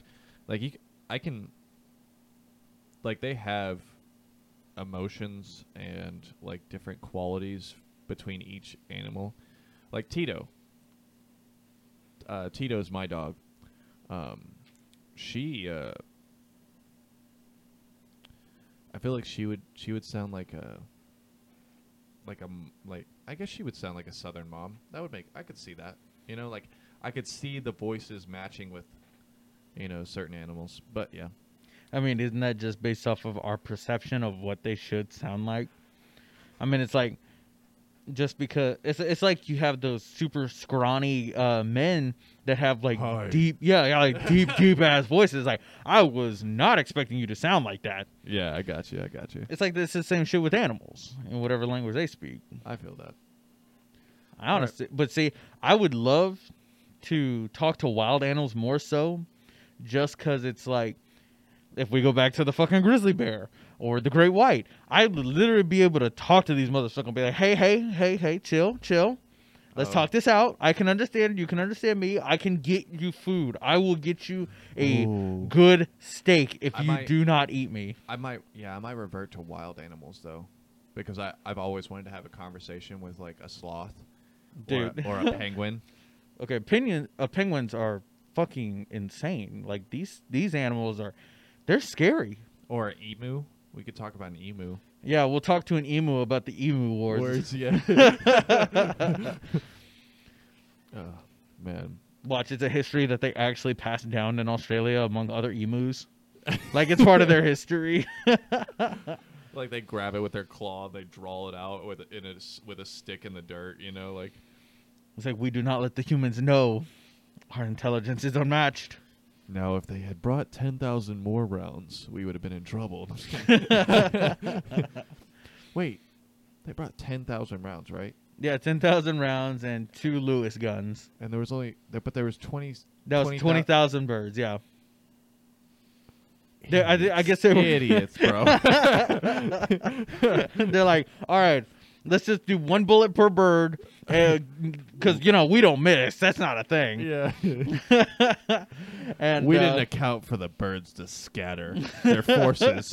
like you, I can. Like they have emotions and like different qualities between each animal. Like Tito. Uh, Tito's my dog. Um, she. Uh, I feel like she would she would sound like a like a like I guess she would sound like a southern mom. That would make I could see that. You know, like I could see the voices matching with you know certain animals. But yeah. I mean, isn't that just based off of our perception of what they should sound like? I mean, it's like just because it's it's like you have those super scrawny uh, men that have like Hi. deep, yeah, yeah, like deep, deep ass voices. Like I was not expecting you to sound like that. Yeah, I got you. I got you. It's like this is the same shit with animals in whatever language they speak. I feel that. I honestly, but see, I would love to talk to wild animals more so, just because it's like, if we go back to the fucking grizzly bear or the great white, I would literally be able to talk to these motherfuckers and be like, hey, hey, hey, hey, chill, chill. Let's Oh. talk this out. I can understand. You can understand me. I can get you food. I will get you a Ooh. good steak if I you might- do not eat me. I might, yeah, I might revert to wild animals though, because I I've always wanted to have a conversation with like a sloth, Dude. or a, or a penguin. Okay. Uh, penguins are fucking insane. Like these these animals are, they're scary. or an emu. We could talk about an emu. Yeah, we'll talk to an emu about the emu wars. Words, yeah. oh man, Watch, it's a history that they actually passed down in Australia among other emus. like it's part of their history. like they grab it with their claw, they draw it out with in a with a stick in the dirt. You know, like It's like we do not let the humans know our intelligence is unmatched. Now if they had brought ten thousand more rounds, we would have been in trouble. Wait, they brought ten thousand rounds, right? Yeah, ten thousand rounds and two Lewis guns. And there was only, there, but there was twenty. That was 20,000 twenty thousand birds. Yeah. I I guess they were- idiots, bro. They're like, all right, let's just do one bullet per bird, because you know we don't miss. That's not a thing. yeah. and we uh, didn't account for the birds to scatter their forces.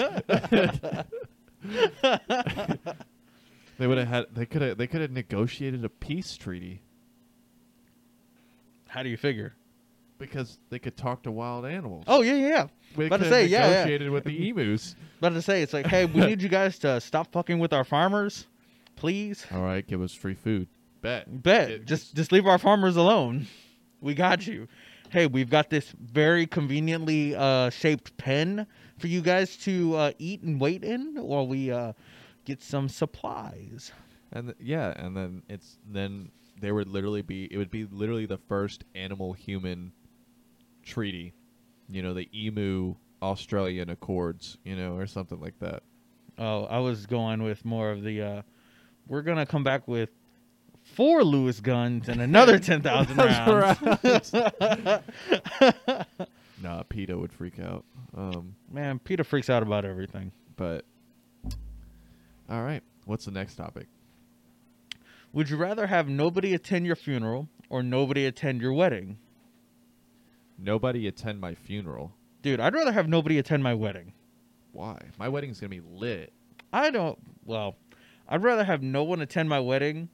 they would have had. They could have. They could have negotiated a peace treaty How do you figure? because they could talk to wild animals. Oh yeah, yeah. yeah. they about to could have say, yeah, yeah. negotiated with the emus. About to say, it's like, hey, we need you guys to stop fucking with our farmers, please. All right, give us free food. Bet. Bet. It- just just leave our farmers alone. We got you. Hey, we've got this very conveniently uh, shaped pen for you guys to uh, eat and wait in while we uh, get some supplies. And th- yeah, and then it's then there would literally be it would be literally the first animal human treaty. You know, the emu Australian Accords, you know, or something like that. Oh, I was going with more of the. Uh, we're gonna come back with four Lewis guns and another ten thousand rounds. Nah, PETA would freak out. Um, Man, PETA freaks out about everything. but all right, what's the next topic? Would you rather have nobody attend your funeral or nobody attend your wedding? Nobody attend my funeral. Dude, I'd rather have nobody attend my wedding. Why? My wedding's gonna be lit. I don't. Well, I'd rather have no one attend my wedding,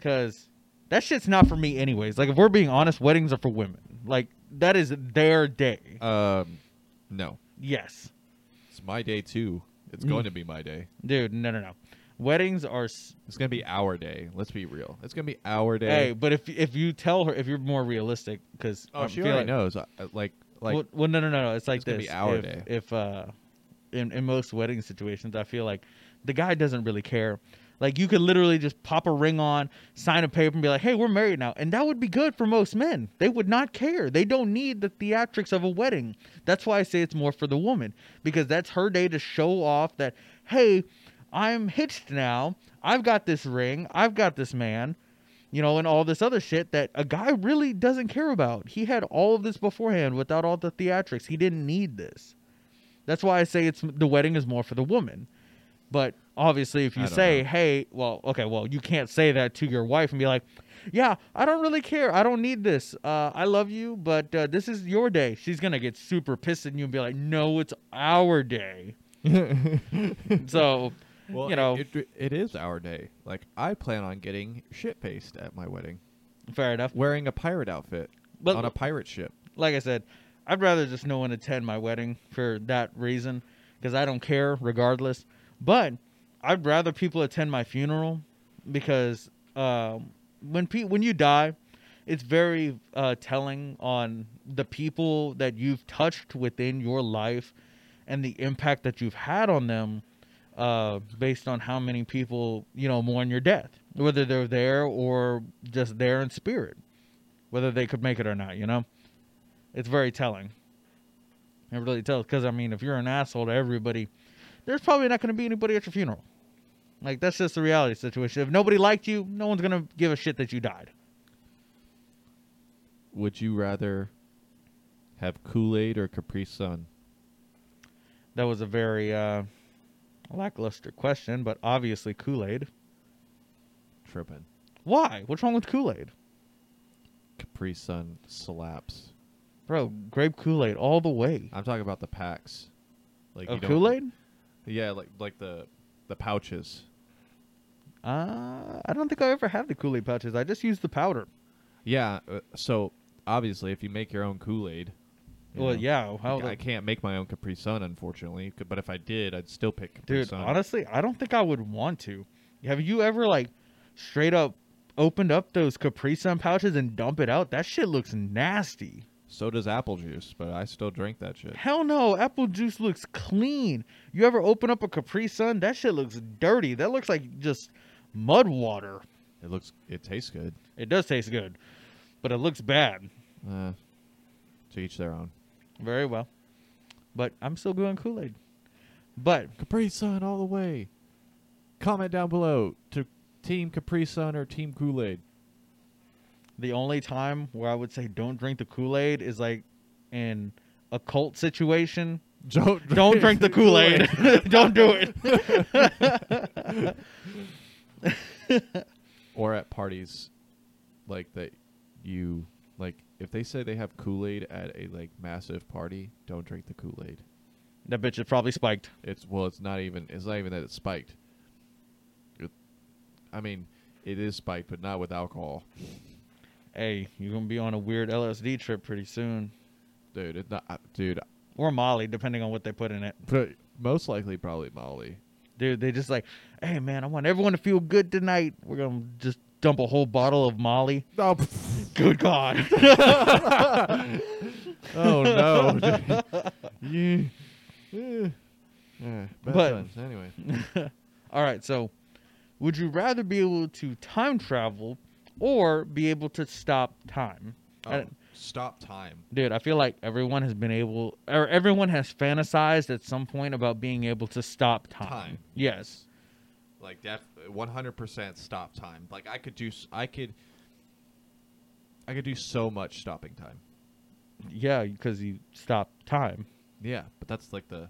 cause that shit's not for me anyways. Like if we're being honest, weddings are for women. Like that is their day. Um, no, yes, it's my day too. It's Mm. going to be my day. dude. No, no, no. Weddings are. s- It's gonna be our day. Let's be real. It's gonna be our day. Hey, but if if you tell her, if you're more realistic, because oh, she already knows. I- I- Like, like well, well, no, no, no, no. It's like It's gonna this. be our if, day. If uh, in in most wedding situations, I feel like the guy doesn't really care. Like you could literally just pop a ring on, sign a paper, and be like, "Hey, we're married now," and that would be good for most men. They would not care. They don't need the theatrics of a wedding. That's why I say it's more for the woman because that's her day to show off that, "Hey, I'm hitched now. I've got this ring. I've got this man." you know, and all this other shit that a guy really doesn't care about. He had all of this beforehand without all the theatrics. He didn't need this. That's why I say it's the wedding is more for the woman. But obviously, if you say, know. "Hey, well, okay, well, you can't say that to your wife and be like, "Yeah, I don't really care. I don't need this. Uh, I love you, but uh, this is your day." She's gonna get super pissed at you and be like, "No, it's our day." so, well, you know. it, it, it is our day. Like, I plan on getting shit faced at my wedding, fair enough. wearing a pirate outfit But on a pirate ship. like I said, I'd rather just no one attend my wedding for that reason because I don't care regardless. But I'd rather people attend my funeral because um, when pe- when you die, it's very uh, telling on the people that you've touched within your life and the impact that you've had on them uh, based on how many people you know mourn your death, whether they're there or just there in spirit, whether they could make it or not. You know it's very telling. It really tells because I mean, if you're an asshole to everybody, there's probably not going to be anybody at your funeral. Like that's just the reality situation. If nobody liked you, no one's going to give a shit that you died. Would you rather have Kool Aid or Capri Sun? That was a very uh, lackluster question, but obviously Kool Aid. Tripping. Why? What's wrong with Kool Aid? Capri Sun slaps. Bro, grape Kool Aid all the way. I'm talking about the packs. Like Of Kool Aid? Yeah, like like the the pouches. Uh, I don't think I ever had the Kool Aid pouches. I just use the powder. Yeah. Uh, so obviously, if you make your own Kool Aid. Well, yeah. How I the- can't make my own Capri Sun, unfortunately. c- But if I did, I'd still pick Capri Dude, Sun. honestly, I don't think I would want to. Have you ever like straight up opened up those Capri Sun pouches and dump it out? That shit looks nasty. so does apple juice, but I still drink that shit. Hell no, apple juice looks clean. You ever open up a Capri Sun? That shit looks dirty. That looks like just mud water. It looks, it tastes good. It does taste good, but it looks bad. Uh, to each their own. Very well. But I'm still going Kool Aid. But Capri Sun all the way. Comment down below to Team Capri Sun or Team Kool Aid. the only time where I would say don't drink the Kool Aid is like in a cult situation. Don't Don't drink the Kool Aid. don't do it. or at parties like that you like if they say they have Kool-Aid at a like massive party, don't drink the Kool-Aid. that bitch is probably spiked. It's well, it's not even it's not even that it's spiked. It, I mean, it is spiked, but not with alcohol, Hey, you're gonna be on a weird LSD trip pretty soon, dude. It's not, uh, dude. or Molly, depending on what they put in it. But most likely, probably Molly. Dude, they just like, hey man, I want everyone to feel good tonight. We're gonna just dump a whole bottle of Molly. Oh, Good God. oh no. you, eh. Yeah, But- times. anyway, All right, so would you rather be able to time travel or be able to stop time? Oh, stop time. Dude, I feel like everyone has been able, or everyone has fantasized at some point about being able to stop time. Time. Yes. like def 100% stop time like i could do i could i could do so much stopping time Yeah, because you stop time. yeah but that's like the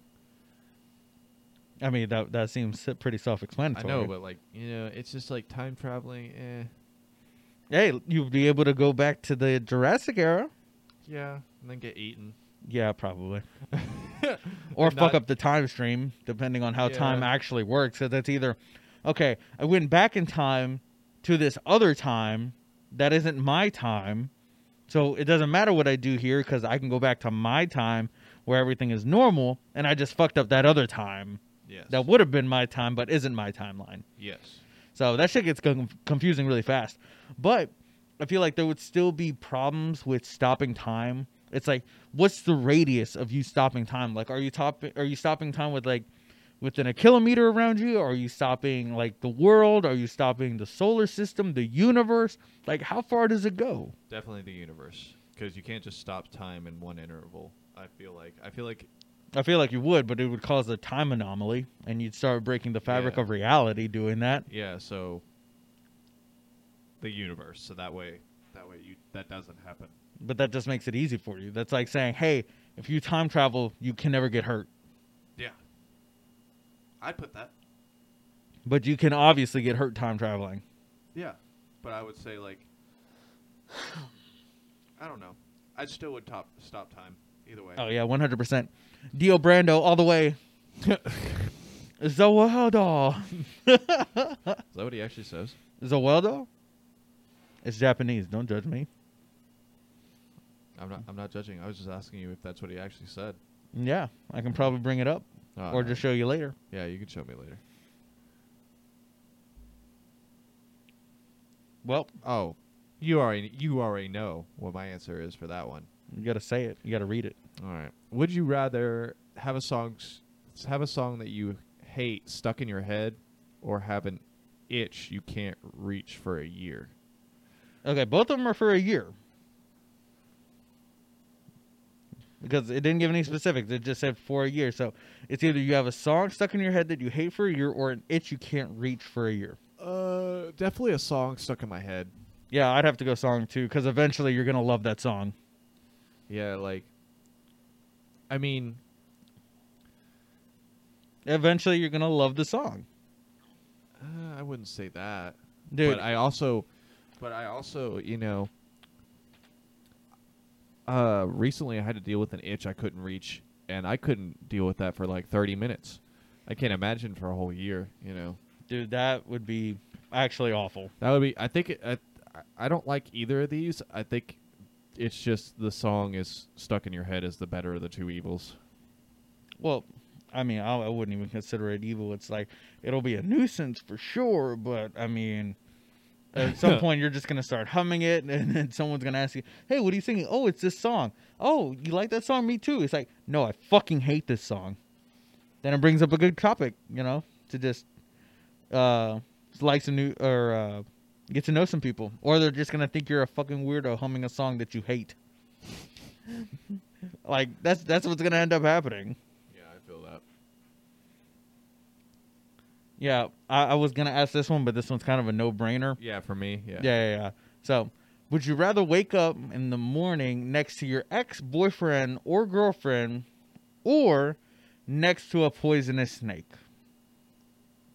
I mean, that that seems pretty self-explanatory. I know but like you know it's just like time traveling eh hey, you'd be able to go back to the Jurassic era. yeah and then get eaten Yeah, probably. or fuck not- up the time stream, depending on how time actually works. So that's either, okay, I went back in time to this other time that isn't my time. So it doesn't matter what I do here because I can go back to my time where everything is normal, and I just fucked up that other time yes that would have been my time but isn't my timeline. yes So that shit gets confusing really fast. But I feel like there would still be problems with stopping time. It's like, what's the radius of you stopping time? Like, are you top? Are you stopping time with like within a kilometer around you? Are you stopping like the world? Are you stopping the solar system, the universe? Like, how far does it go? definitely the universe because you can't just stop time in one interval i feel like i feel like I feel like you would, but it would cause a time anomaly, and you'd start breaking the fabric Yeah. of reality doing that. yeah so the universe so that way that way you that doesn't happen But that just makes it easy for you. That's like saying, hey, if you time travel, you can never get hurt. yeah i'd put that But you can obviously get hurt time traveling. Yeah, but I would say like I don't know. I still would top stop time either way. Oh yeah, one hundred percent. Dio Brando all the way. Zaweldo. Is that what he actually says? Zaweldo? It's Japanese. Don't judge me. I'm not. I'm not judging. I was just asking you if that's what he actually said. Yeah, I can probably bring it up Uh, or just show you later. Yeah, you can show me later. Well, Oh, you already you already know what my answer is for that one. you got to say it. You got to read it. All right. Would you rather have a song have a song that you hate stuck in your head, or have an itch you can't reach for a year? Okay, both of them are for a year. Because it didn't give any specifics. It just said for a year. So it's either you have a song stuck in your head that you hate for a year or an itch you can't reach for a year. Uh, definitely a song stuck in my head. Yeah, I'd have to go song too, because eventually you're gonna love that song. Yeah, like. I mean, Eventually you're gonna love the song, uh, I wouldn't say that. dude. But I also, But I also, you know, uh, recently I had to deal with an itch I couldn't reach, and I couldn't deal with that for like 30 minutes. I can't imagine for a whole year. You know, Dude, that would be actually awful. that would be. I think it, I, I don't like either of these. I think it's just the song is stuck in your head as the better of the two evils. Well, I mean, I, I wouldn't even consider it evil. It's like it'll be a nuisance for sure, but I mean, at some point you're just gonna start humming it, and then someone's gonna ask you, "Hey, what are you singing?" Oh, it's this song. Oh, you like that song? Me too. It's like, no, I fucking hate this song. Then it brings up a good topic, you know, to just uh like some new or uh get to know some people, or they're just gonna think you're a fucking weirdo humming a song that you hate. like that's that's what's gonna end up happening. Yeah, I feel that. Yeah, I, I was gonna ask this one, but this one's kind of a no-brainer. Yeah, for me. Yeah. Yeah, yeah, yeah. So, would you rather wake up in the morning next to your ex-boyfriend or girlfriend, or next to a poisonous snake?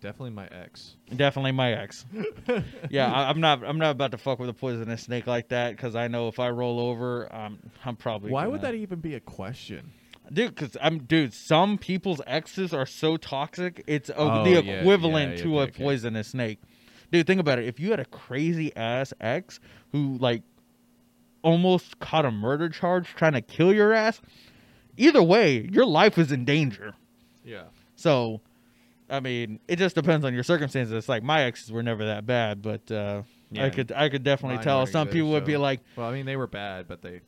Definitely my ex. Definitely my ex. yeah, I, I'm not. I'm not about to fuck with a poisonous snake like that because I know if I roll over, um, I'm probably. Why would gonna- that even be a question? dude? Because I'm, dude. Some people's exes are so toxic. It's a, Oh, the yeah, equivalent yeah, to a poisonous snake. Dude, think about it. If you had a crazy ass ex who like almost caught a murder charge trying to kill your ass, either way, your life is in danger. Yeah. So, I mean, it just depends on your circumstances. It's like my exes were never that bad, but uh, Yeah, I could I could definitely tell some either, people would be like, Well, I mean, they were bad, but they.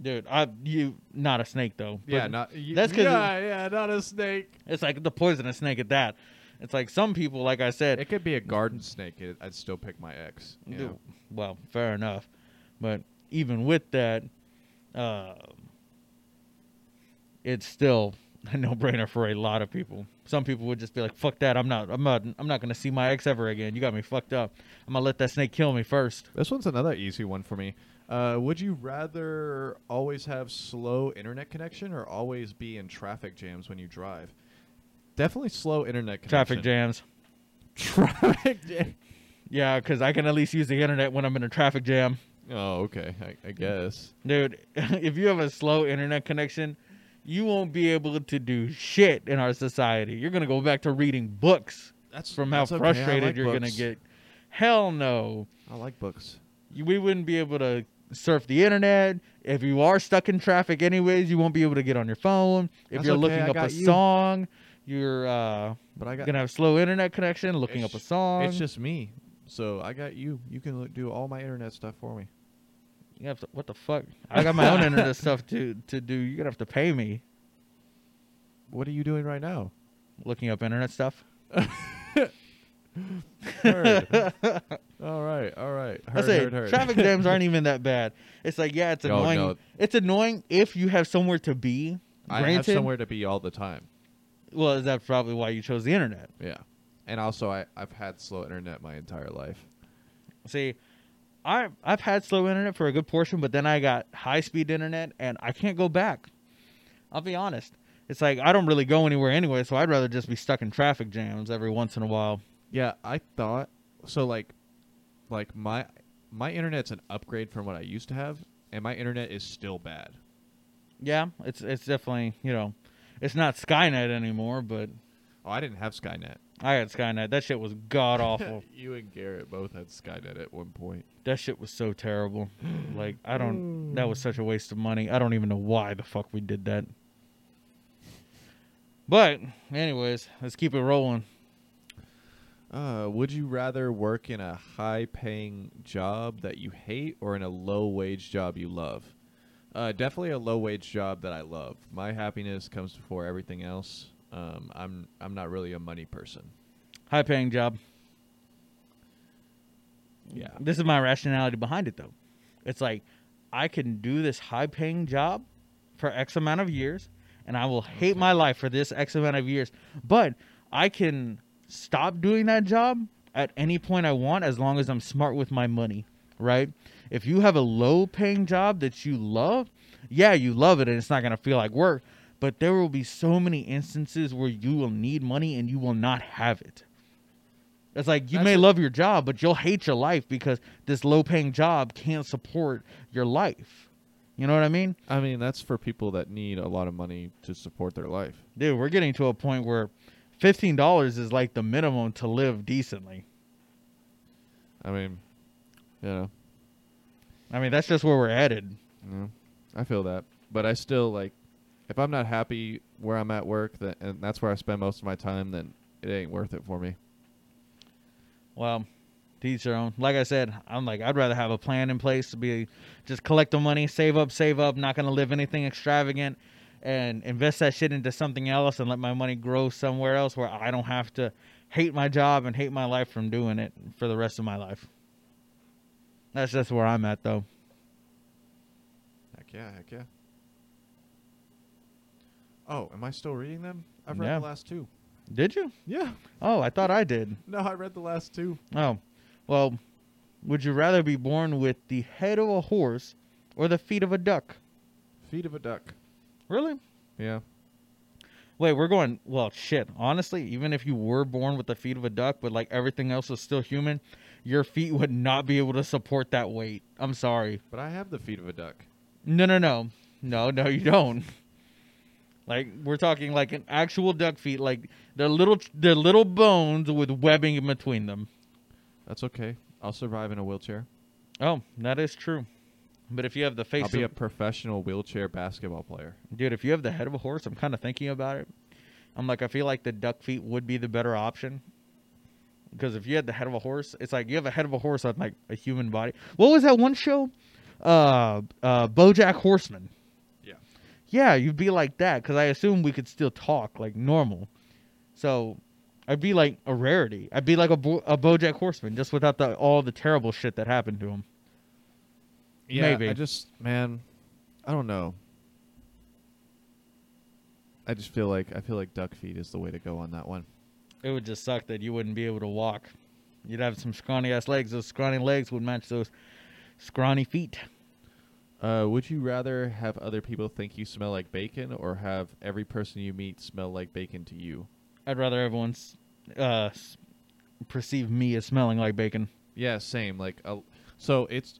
"Dude, I you not a snake though." Yeah, not. y- that's 'cause yeah, yeah, not a snake. it's like the poisonous snake at that. It's like some people, like I said, It could be a garden snake. It, I'd still pick my ex. You know? well, fair enough, but even with that, uh, it's still a no-brainer for a lot of people. Some people would just be like, "Fuck that! I'm not. I'm not. I'm not gonna see my ex ever again. You got me fucked up. I'm gonna let that snake kill me first. This one's another easy one for me. Uh, would you rather always have slow internet connection or always be in traffic jams when you drive? Definitely slow internet connection. Traffic jams. Traffic jam. Yeah, because I can at least use the internet when I'm in a traffic jam. Oh, okay. I, I guess. Dude, if you have a slow internet connection, you won't be able to do shit in our society. You're gonna go back to reading books That's from how that's okay. Frustrated like you're gonna get. Hell no. I like books. We wouldn't be able to surf the internet. If you are stuck in traffic anyways, you won't be able to get on your phone. If That's you're okay, looking I up a you. song, you're uh, But I got. gonna have slow internet connection, looking up a song. It's just me. So I got you. You can look, do all my internet stuff for me. You have to, what the fuck? I got my own internet stuff to to do. You're gonna have to pay me What are you doing right now? looking up internet stuff. Heard. all right, all right. I say heard, heard. traffic jams aren't even that bad. It's like yeah, it's Oh, annoying. no. It's annoying if you have somewhere to be. I have somewhere to be all the time. well, is that probably why you chose the internet. Yeah. And also, I, I've had slow internet my entire life. See, I I've had slow internet for a good portion, but then I got high speed internet, and I can't go back. I'll be honest. It's like I don't really go anywhere anyway, so I'd rather just be stuck in traffic jams every once in a while. Yeah, I thought so. Like, like my my internet's an upgrade from what I used to have, and my internet is still bad. Yeah, it's it's definitely you know, it's not Skynet anymore, but Oh, I didn't have Skynet. I had Skynet. That shit was god awful. you and Garrett both had Skynet at one point. that shit was so terrible. Like I don't. That was such a waste of money. I don't even know why the fuck we did that. But anyways, let's keep it rolling. Uh, would you rather work in a high-paying job that you hate or in a low-wage job you love? Uh, definitely a low-wage job that I love. My happiness comes before everything else. Um, I'm I'm not really a money person. High paying job. Yeah. This is my rationality behind it though. It's like I can do this high paying job for X amount of years and I will hate my life for this X amount of years. But I can stop doing that job at any point I want as long as I'm smart with my money, right? If you have a low paying job that you love, yeah, you love it and it's not going to feel like work, but there will be so many instances where you will need money and you will not have it. It's like you That's may love your job, but you'll hate your life because this low paying job can't support your life. You know what I mean? I mean, that's for people that need a lot of money to support their life. Dude, we're getting to a point where fifteen dollars is like the minimum to live decently. I mean, you know, I mean, that's just where we're headed. know, I feel that, but I still like if I'm not happy where I'm at work, that and that's where I spend most of my time, then it ain't worth it for me. Well, to each their own. Like I said, I'm like I'd rather have a plan in place to be just collect the money, save up, save up, not gonna live anything extravagant, and invest that shit into something else and let my money grow somewhere else where I don't have to hate my job and hate my life from doing it for the rest of my life. That's just where I'm at though. Heck yeah, heck yeah. Oh, am I still reading them? I've read Yeah. the last two. Did you? Yeah. Oh, I thought I did. No, I read the last two. Oh, well, would you rather be born with the head of a horse or the feet of a duck? Feet of a duck. Really? Yeah. Wait, we're going. Well, shit. Honestly, even if you were born with the feet of a duck, but like everything else was still human, your feet would not be able to support that weight. I'm sorry. But I have the feet of a duck. No, no, no, no, no. You don't. Like we're talking like an actual duck feet. Like they're little, they're little bones with webbing in between them. That's okay. I'll survive in a wheelchair. Oh, that is true. But if you have the face I'll be a professional wheelchair basketball player. dude, if you have the head of a horse, I'm kind of thinking about it. I'm like, I feel like the duck feet would be the better option. Because if you had the head of a horse, it's like you have a head of a horse on like a human body. What was that one show? Uh, uh, BoJack Horseman. Yeah. You'd be like that because I assume we could still talk like normal. So I'd be like a rarity. I'd be like a, Bo- a BoJack Horseman just without the all the terrible shit that happened to him. Yeah, Maybe. I just, man, I don't know. I just feel like I feel like duck feet is the way to go on that one. It would just suck that you wouldn't be able to walk. You'd have some scrawny ass legs. Those scrawny legs would match those scrawny feet. Uh, would you rather have other people think you smell like bacon, or have every person you meet smell like bacon to you? I'd rather everyone's uh, s- perceive me as smelling like bacon. Yeah, same. Like, uh, so it's.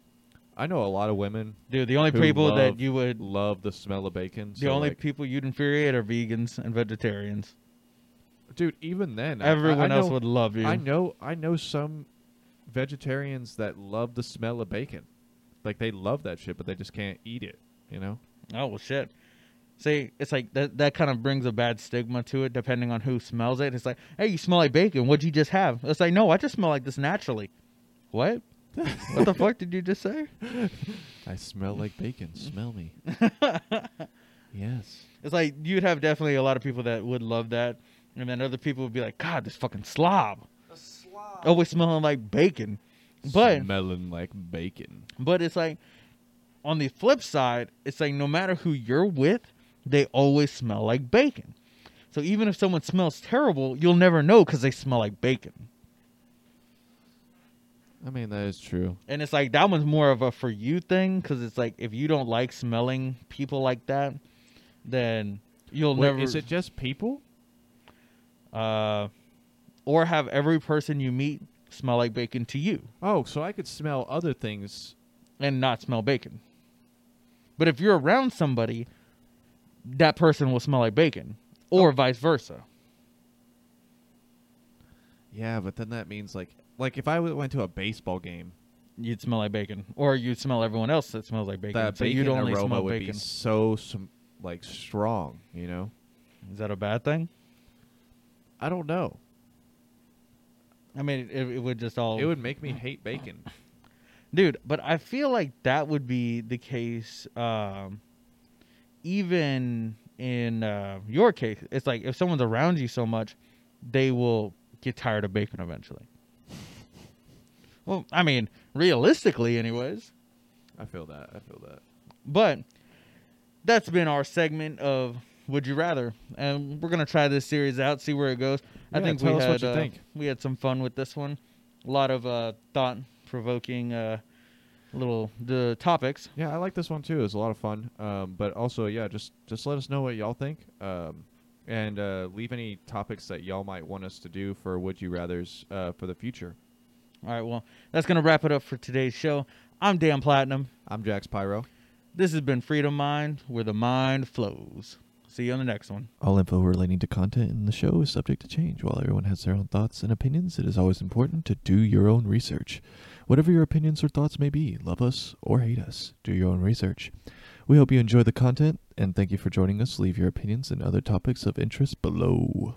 I know a lot of women Dude, the only Who people love- that you would, love the smell of bacon. the so, only like, people you'd infuriate are vegans and vegetarians. dude, even then, I- Everyone I else know, would love you. I know, I know some vegetarians that love the smell of bacon. Like they love that shit, but they just can't eat it. You know? Oh well, shit. See, it's like that. That kind of brings a bad stigma to it, depending on who smells it. It's like, hey, you smell like bacon. What'd you just have? It's like, no, I just smell like this naturally. What? what the fuck did you just say? I smell like bacon. Smell me. yes. It's like you'd have definitely a lot of people that would love that, and then other people would be like, God, this fucking slob, A slob. Oh, always smelling like bacon. But smelling like bacon. but it's like on the flip side, it's like no matter who you're with, they always smell like bacon. So even if someone smells terrible, you'll never know because they smell like bacon. I mean, that is true. And it's like that one's more of a for you thing because it's like if you don't like smelling people like that, then you'll Wait, never. is it just people? uh, or have every person you meet smell like bacon to you Oh, so I could smell other things. and not smell bacon. But if you're around somebody, that person will smell like bacon, or oh. vice versa. Yeah, but then that means like, like if I w- went to a baseball game, You'd smell like bacon, or you'd smell everyone else that smells like bacon. that so bacon you'd only aroma smell would bacon. be so some like strong. You know? Is that a bad thing? I don't know. I mean, it, it would just all It would make me hate bacon. dude but i feel like that would be the case um even in uh, your case it's like if someone's around you so much they will get tired of bacon eventually well i mean realistically anyways I feel that. I feel that. but that's been our segment of would you rather and we're gonna try this series out see where it goes i think tell we us had uh, think. we had some fun with this one a lot of uh thought provoking uh little the topics Yeah, I like this one too. It's a lot of fun. Um, but also, yeah, just just let us know what y'all think. Um, and uh, leave any topics that y'all might want us to do for Would You Rather's uh, for the future. All right, well, that's going to wrap it up for today's show. I'm Dan Platinum. I'm Jax Pyro. This has been Freedom Mind, where the mind flows. See you on the next one. All info relating to content in the show is subject to change. While everyone has their own thoughts and opinions, it is always important to do your own research. Whatever your opinions or thoughts may be, love us or hate us, do your own research. We hope you enjoy the content, and thank you for joining us. Leave your opinions and other topics of interest below.